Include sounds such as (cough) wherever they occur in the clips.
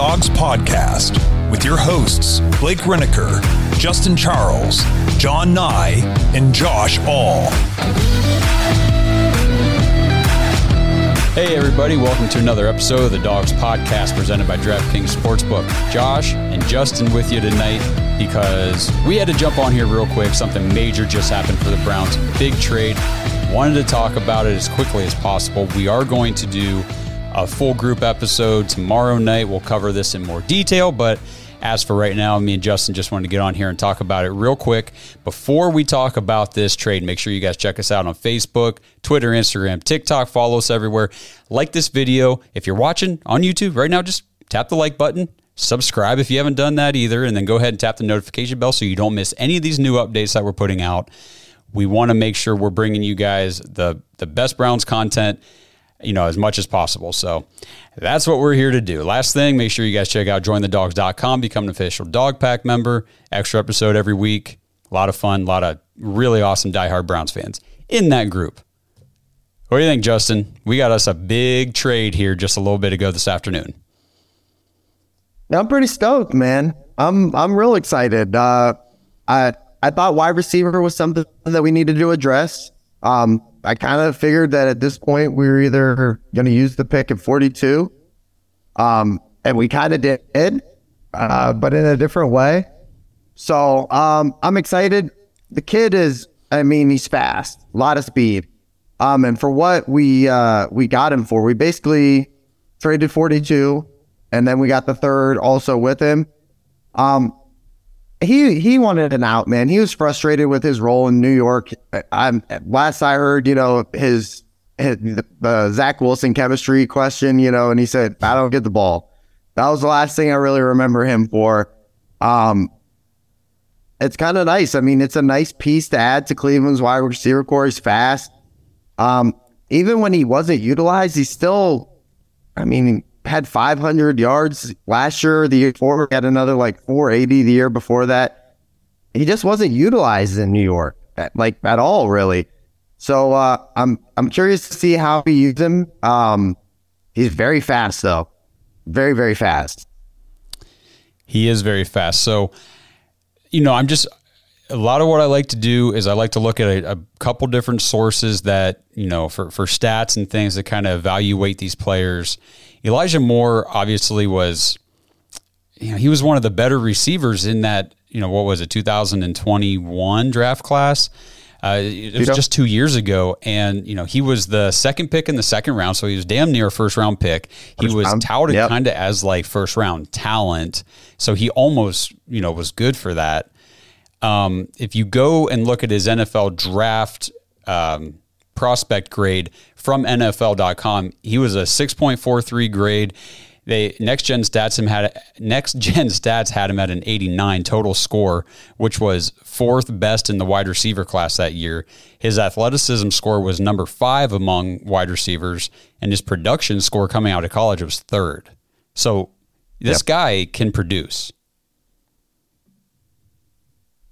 Dawgs Podcast with your hosts, Blake Reniker, Justin Charles, John Nye, and Josh All. Hey, everybody, welcome to another episode of the Dawgs Podcast presented by DraftKings Sportsbook. Josh and Justin with you tonight because we had to jump on here real quick. Something major just happened for the Browns. Big trade. Wanted to talk about it as quickly as possible. We are going to do a full group episode tomorrow night. We'll cover this in more detail, but as for right now, me and Justin just wanted to get on here and talk about it real quick. Before we talk about this trade, make sure you guys check us out on Facebook, Twitter, Instagram, TikTok. Follow us everywhere. Like this video. If you're watching on YouTube right now, just tap the like button. Subscribe if you haven't done that either. And then go ahead and tap the notification bell so you don't miss any of these new updates that we're putting out. We want to make sure we're bringing you guys the, the best Browns content you know, as much as possible. So that's what we're here to do. Last thing, make sure you guys check out jointhedawgs.com, become an official dog pack member. Extra episode every week. A lot of fun, a lot of really awesome diehard Browns fans in that group. What do you think, Justin? We got us a big trade here just a little bit ago this afternoon. I'm pretty stoked, man. I'm I'm real excited. Uh, I I thought wide receiver was something that we needed to address. Um, I kind of figured that at this point we were either going to use the pick at 42, um, and we kind of did, uh, but in a different way. So um, I'm excited. The kid is, I mean, he's fast, a lot of speed. Um, and for what we uh, we got him for, we basically traded 42, and then we got the third also with him. Um, he he wanted an out, man. He was frustrated with his role in New York. I'm last I heard, you know, his, his the Zach Wilson chemistry question, you know, and he said, "I don't get the ball." That was the last thing I really remember him for. Um, it's kind of nice. I mean, it's a nice piece to add to Cleveland's wide receiver corps. He's fast. Um, even when he wasn't utilized, he's still. I mean, had 500 yards last year. The year before, he had another like 480 the year before that. He just wasn't utilized in New York, at, like at all, really. So uh, I'm I'm curious to see how we use him. Um, he's very fast, though, very very fast. He is very fast. So, you know, I'm just a lot of what I like to do is I like to look at a, a, couple different sources that you know for for stats and things that kind of evaluate these players. Elijah Moore obviously was, you know, he was one of the better receivers in that you know what was it 2021 draft class. Uh, it was just two years ago, and you know he was the second pick in the second round, so he was damn near a first round pick. He first was round. touted yep. kind of as like first round talent, so he almost you know was good for that. Um, if you go and look at his NFL draft um, prospect grade from NFL.com, he was a 6.43 grade. They next gen stats him had next gen stats had him at an 89 total score, which was fourth best in the wide receiver class that year. His athleticism score was number five among wide receivers, and his production score coming out of college was third. So this yep. guy can produce.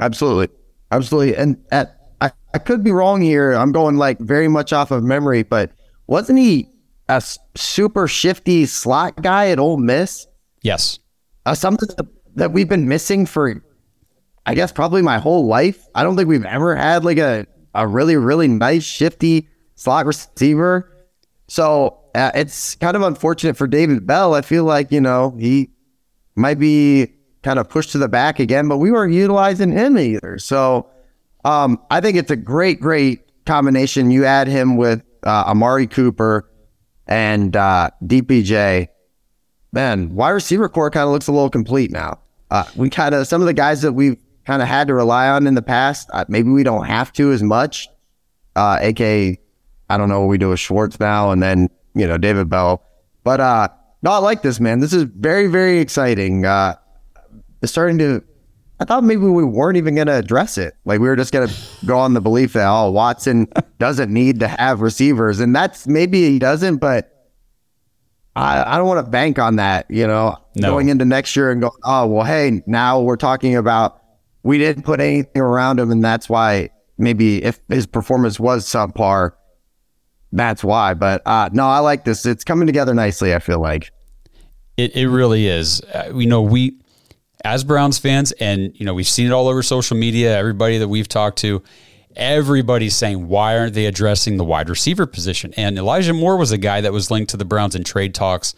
Absolutely. Absolutely. And at, I, I could be wrong here. I'm going like very much off of memory, but wasn't he a super shifty slot guy at Ole Miss? Yes. Uh, something that we've been missing for, I guess, probably my whole life. I don't think we've ever had like a, a really, really nice shifty slot receiver. So uh, it's kind of unfortunate for David Bell. I feel like, you know, he might be kind of pushed to the back again, but we weren't utilizing him either. So um, I think it's a great, great combination. You add him with uh, Amari Cooper and uh, DPJ. Man, wide receiver corps kind of looks a little complete now. Uh, we kind of some of the guys that we've kind of had to rely on in the past. Uh, maybe we don't have to as much. Uh, AK, I don't know what we do with Schwartz now, and then you know David Bell. But uh, no, I like this man. This is very, very exciting. Uh, is starting to. I thought maybe we weren't even going to address it. Like we were just going to go on the belief that oh Watson (laughs) doesn't need to have receivers, and that's maybe he doesn't, but I, I don't want to bank on that. You know, no. going into next year and go oh well, hey, now we're talking about we didn't put anything around him, and that's why maybe if his performance was subpar, that's why. But uh, no, I like this. It's coming together nicely. I feel like It, it really is. Uh, you know, we, as Browns fans, and, you know, we've seen it all over social media, everybody that we've talked to, everybody's saying, why aren't they addressing the wide receiver position? And Elijah Moore was a guy that was linked to the Browns in trade talks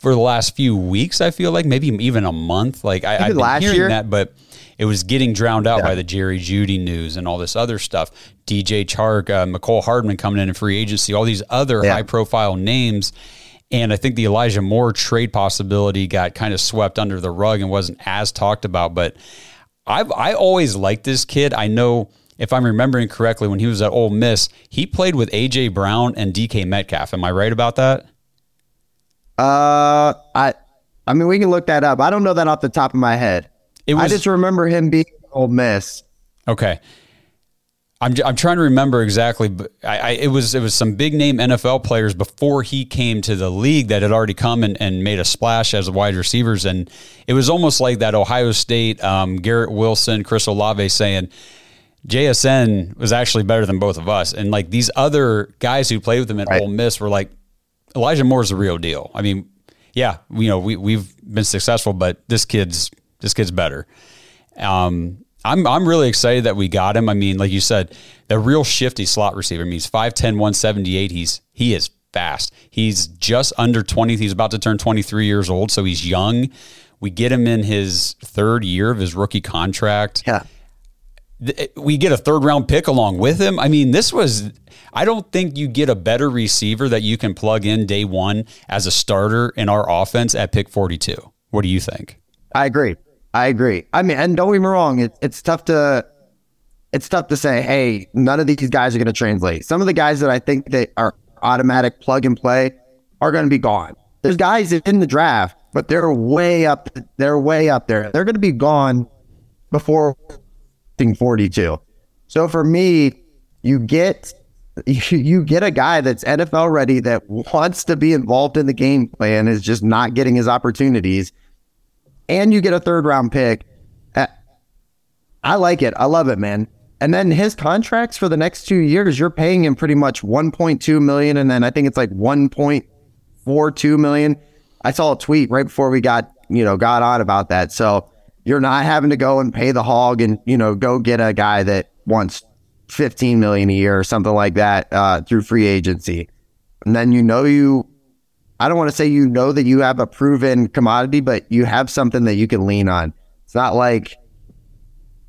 for the last few weeks. I feel like maybe even a month. Like I, have been last hearing year? that, but it was getting drowned out yeah. by the Jerry Jeudy news and all this other stuff. DJ Chark, uh, Mecole Hardman coming in in free agency, all these other yeah. high profile names. And I think the Elijah Moore trade possibility got kind of swept under the rug and wasn't as talked about. But I've I always liked this kid. I know if I'm remembering correctly, when he was at Ole Miss, he played with AJ Brown and DK Metcalf. Am I right about that? Uh, I, I mean, we can look that up. I don't know that off the top of my head. It was, I just remember him being Ole Miss. Okay. I'm, I'm trying to remember exactly, but I, I, it was it was some big name NFL players before he came to the league that had already come and, and made a splash as wide receivers, and it was almost like that Ohio State um, Garrett Wilson, Chris Olave saying, JSN was actually better than both of us. And like these other guys who played with him at right. Ole Miss were like, Elijah Moore's the real deal. I mean, yeah, you know, we we've been successful, but this kid's this kid's better. Um, I'm I'm really excited that we got him. I mean, like you said, the real shifty slot receiver. I mean, he's 5'10", 178. He's he is fast. He's just under 20. He's about to turn 23 years old, so he's young. We get him in his third year of his rookie contract. Yeah we get a third round pick along with him. I mean, this was, I don't think you get a better receiver that you can plug in day one as a starter in our offense at pick 42. What do you think? I agree. I agree. I mean, and don't get me wrong, it, it's tough to, it's tough to say, hey, none of these guys are going to translate. Some of the guys that I think that are automatic plug and play are going to be gone. There's guys in the draft, but they're way up. They're way up there. They're going to be gone before 42. So for me, you get (laughs) you get a guy that's NFL ready that wants to be involved in the game plan is just not getting his opportunities, and you get a third round pick. I like it. I love it, man. And then his contracts for the next two years, you're paying him pretty much 1.2 million, and then I think it's like 1.42 million. I saw a tweet right before we got you know got on about that. So you're not having to go and pay the hog and you know go get a guy that wants 15 million a year or something like that uh, through free agency and then you know you i don't want to say you know that you have a proven commodity but you have something that you can lean on. It's not like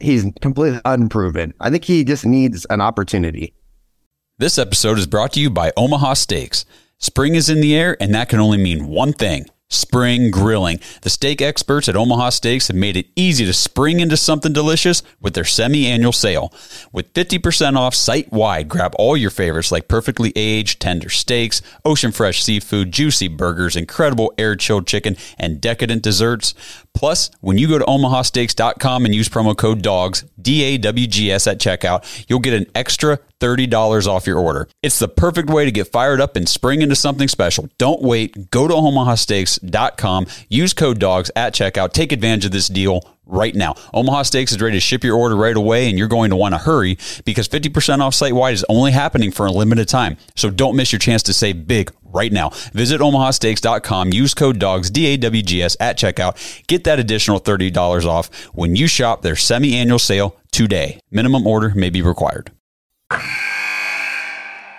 he's completely unproven. I think he just needs an opportunity. This episode is brought to you by omaha steaks. Spring is in the air and that can only mean one thing Spring Grilling. The steak experts at Omaha Steaks have made it easy to spring into something delicious with their semi annual sale. With 50% off site wide, grab all your favorites like perfectly aged, tender steaks, ocean fresh seafood, juicy burgers, incredible air chilled chicken, and decadent desserts. Plus, when you go to omahasteaks.com and use promo code DAWGS, D A W G S at checkout, you'll get an extra $30 off your order. It's the perfect way to get fired up and spring into something special. Don't wait. Go to omahasteaks.com, use code DAWGS at checkout, take advantage of this deal right now. Omaha Steaks is ready to ship your order right away, and you're going to want to hurry because 50% off site wide is only happening for a limited time. So don't miss your chance to save big right now. Visit omahasteaks.com, use code DAWGS, D A W G S, at checkout. Get that additional $30 off when you shop their semi annual sale today. Minimum order may be required.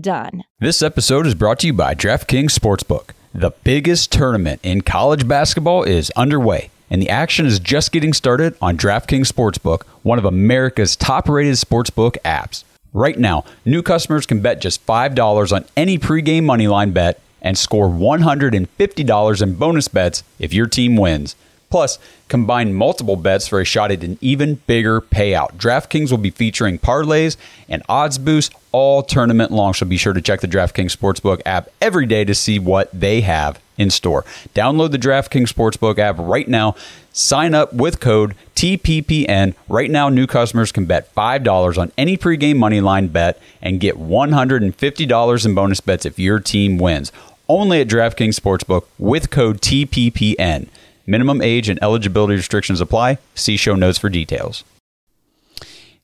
done. This episode is brought to you by DraftKings Sportsbook. The biggest tournament in college basketball is underway and the action is just getting started on DraftKings Sportsbook, one of America's top rated sportsbook apps. Right now, new customers can bet just $5 on any pregame moneyline bet and score $150 in bonus bets if your team wins. Plus, combine multiple bets for a shot at an even bigger payout. DraftKings will be featuring parlays and odds boosts all tournament long, so be sure to check the DraftKings Sportsbook app every day to see what they have in store. Download the DraftKings Sportsbook app right now. Sign up with code TPPN. Right now, new customers can bet $5 on any pregame money line bet and get $150 in bonus bets if your team wins. Only at DraftKings Sportsbook with code TPPN. Minimum age and eligibility restrictions apply. See show notes for details.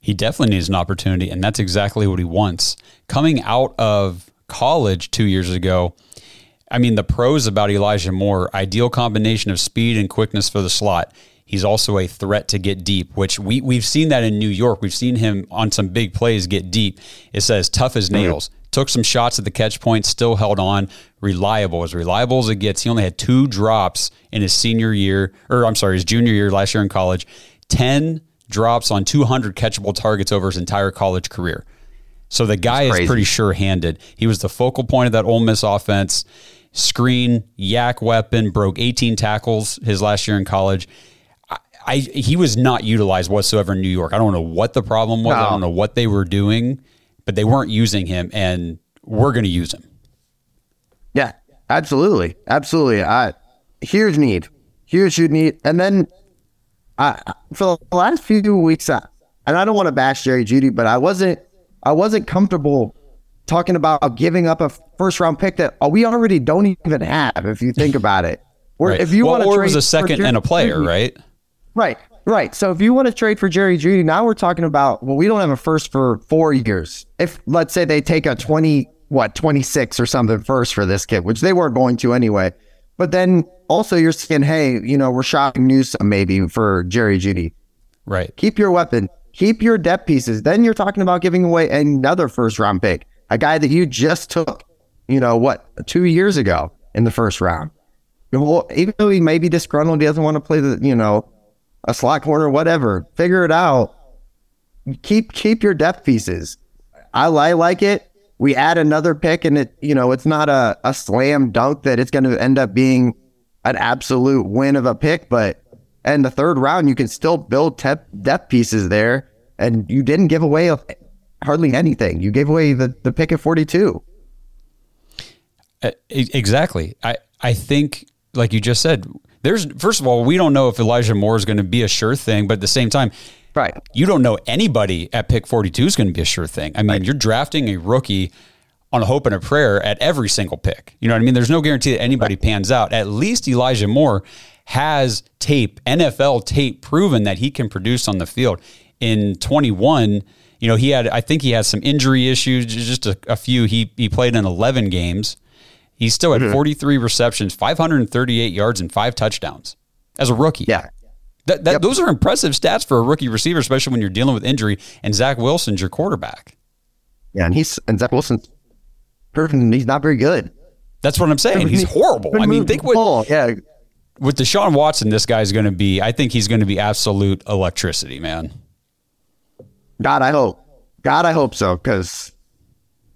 He definitely needs an opportunity, and that's exactly what he wants. Coming out of college two years ago, I mean, the pros about Elijah Moore ideal combination of speed and quickness for the slot. He's also a threat to get deep, which we, we've seen that in New York. We've seen him on some big plays get deep. It says tough as mm-hmm. nails. Took some shots at the catch point, still held on. Reliable, as reliable as it gets. He only had two drops in his senior year, or I'm sorry, his junior year last year in college. 10 drops on 200 catchable targets over his entire college career. So the guy is pretty sure handed. He was the focal point of that Ole Miss offense screen, YAC weapon, broke 18 tackles his last year in college. I, I he was not utilized whatsoever in New York. I don't know what the problem was. No. I don't know what they were doing, but they weren't using him, and we're going to use him. Yeah, absolutely, absolutely. I huge need, huge need, and then I for the last few weeks, I, and I don't want to bash Jerry Jeudy, but I wasn't I wasn't comfortable talking about giving up a first round pick that we already don't even have, if you think about it. Or right. if you well, want to or trade was a second and a player, right? Right, right. So if you want to trade for Jerry Jeudy, now we're talking about well, we don't have a first for four years. If let's say they take a twenty, what twenty six or something first for this kid, which they weren't going to anyway. But then also you're saying, hey, you know, we're shopping news maybe for Jerry Jeudy. Right. Keep your weapon. Keep your depth pieces. Then you're talking about giving away another first round pick a guy that you just took, you know, what, two years ago in the first round. Well, even though he may be disgruntled, he doesn't want to play the, you know, a slot corner, whatever. Figure it out. Keep keep your depth pieces. I, I like it. We add another pick, and it, you know, it's not a, a slam dunk that it's going to end up being an absolute win of a pick, but in the third round, you can still build te- depth pieces there, and you didn't give away hardly anything. You gave away the, the pick at 42. Uh, exactly. I, I think, like you just said, there's, first of all, we don't know if Elijah Moore is going to be a sure thing, but at the same time, right. You don't know anybody at pick 42 is going to be a sure thing. I mean, right. you're drafting a rookie on a hope and a prayer at every single pick. You know what I mean? There's no guarantee that anybody right. pans out. At least Elijah Moore has tape, NFL tape, proven that he can produce on the field. In 21, you know, he had, I think he had some injury issues, just a, a few. He, he played in 11 games. He still had mm-hmm. 43 receptions, 538 yards, and five touchdowns as a rookie. Yeah. That, that, yep. Those are impressive stats for a rookie receiver, especially when you're dealing with injury. And Zach Wilson's your quarterback. Yeah, and he's and Zach Wilson's he's not very good. That's what I'm saying. He's horrible. I mean, think what yeah. with Deshaun Watson, this guy's going to be. I think he's going to be absolute electricity, man. God, I hope. God, I hope so. Because,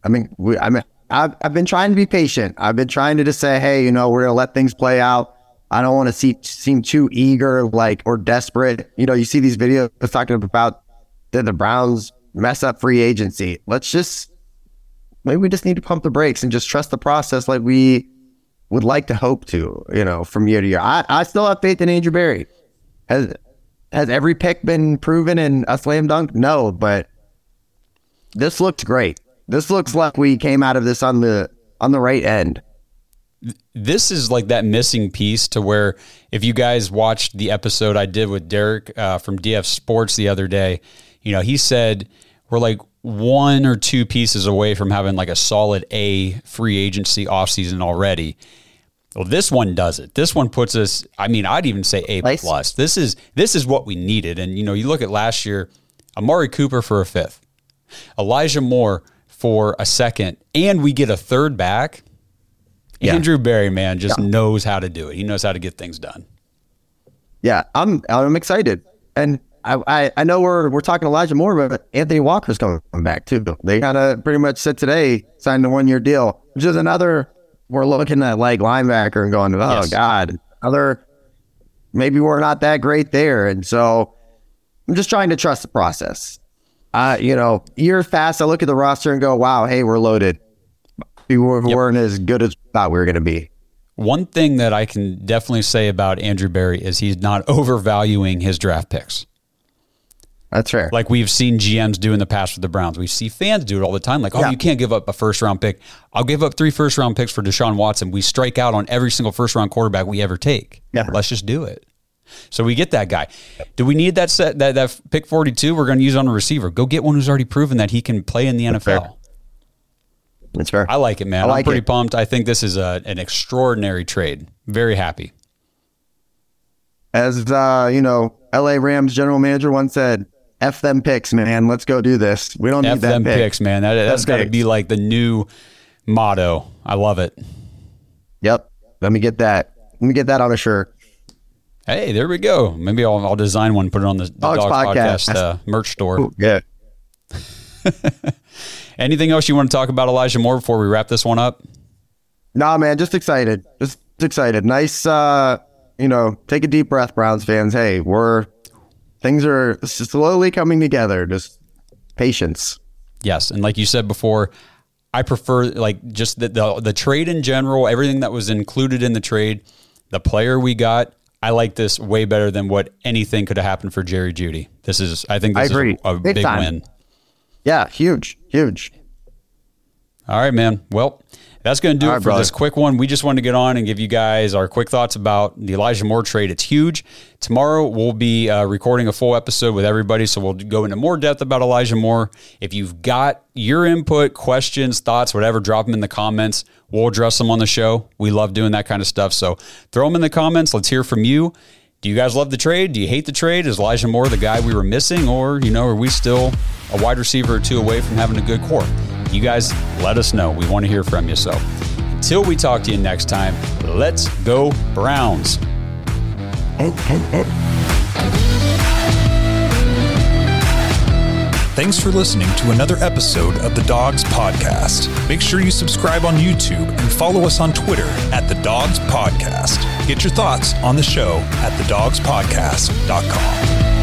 I mean, we, I mean, I've, I've been trying to be patient. I've been trying to just say, hey, you know, we're gonna let things play out. I don't want to see seem too eager, like or desperate. You know, you see these videos talking about that the Browns mess up free agency. Let's just maybe we just need to pump the brakes and just trust the process, like we would like to hope to. You know, from year to year. I, I still have faith in Andrew Berry. Has has every pick been proven in a slam dunk? No, but this looks great. This looks like we came out of this on the on the right end. This is like that missing piece to where if you guys watched the episode I did with Derek uh, from DF Sports the other day, you know he said we're like one or two pieces away from having like a solid A free agency offseason already. Well, this one does it. This one puts us. I mean, I'd even say A nice. plus. This is this is what we needed. And you know, you look at last year, Amari Cooper for a fifth, Elijah Moore for a second, and we get a third back. Yeah. Andrew Berry, man, just yeah. knows how to do it. He knows how to get things done. Yeah, I'm I'm excited, and I, I, I know we're we're talking Elijah Moore, but Anthony Walker's coming back too. They kind of pretty much said today signed a one year deal, which is another we're looking at like linebacker and going, oh yes. God, other maybe we're not that great there. And so I'm just trying to trust the process. Uh, you know, year fast, I look at the roster and go, wow, hey, we're loaded. We weren't as good as we thought we were going to be. One thing that I can definitely say about Andrew Berry is he's not overvaluing his draft picks. That's fair. Like we've seen GMs do in the past with the Browns. We see fans do it all the time. Like, oh, Yeah. you can't give up a first round pick. I'll give up three first round picks for Deshaun Watson. We strike out on every single first round quarterback we ever take. Yeah. Let's just do it. So we get that guy. Do we need that set that, that pick 42? We're going to use on a receiver. Go get one who's already proven that he can play in the NFL. fair. That's fair. I like it, man. I like I'm pretty it. pumped. I think this is a, an extraordinary trade. Very happy. As uh, you know, LA Rams general manager once said, F them picks, man. Let's go do this. We don't need F that them pick. picks, man. That, that's got to be like the new motto. I love it. Yep. Let me get that. Let me get that on a shirt. Hey, there we go. Maybe I'll, I'll design one, put it on the, the Dawgs Dawgs, Podcast. Podcast, uh, (laughs) merch store. Yeah. (laughs) Anything else you want to talk about Elijah Moore before we wrap this one up? Nah, man, just excited. Just excited. Nice uh, you know, take a deep breath, Browns fans. Hey, we're things are slowly coming together. Just patience. Yes, and like you said before, I prefer like just the, the the trade in general, everything that was included in the trade, the player we got. I like this way better than what anything could have happened for Jerry Jeudy. This is, I think, I agree. is a, a Big big win. Yeah, huge, huge. All right, man. Well, that's going to do All it right, for brother. this quick one. We just wanted to get on and give you guys our quick thoughts about the Elijah Moore trade. It's huge. Tomorrow we'll be uh, recording a full episode with everybody, so we'll go into more depth about Elijah Moore. If you've got your input, questions, thoughts, whatever, drop them in the comments. We'll address them on the show. We love doing that kind of stuff. So throw them in the comments. Let's hear from you. Do you guys love the trade? Do you hate the trade? Is Elijah Moore the guy we were missing? Or, you know, are we still a wide receiver or two away from having a good core? You guys let us know. We want to hear from you. So until we talk to you next time, let's go Browns. Thanks for listening to another episode of the Dawgs Podcast. Make sure you subscribe on YouTube and follow us on Twitter at the Dawgs Podcast. Get your thoughts on the show at thedawgspodcast.com.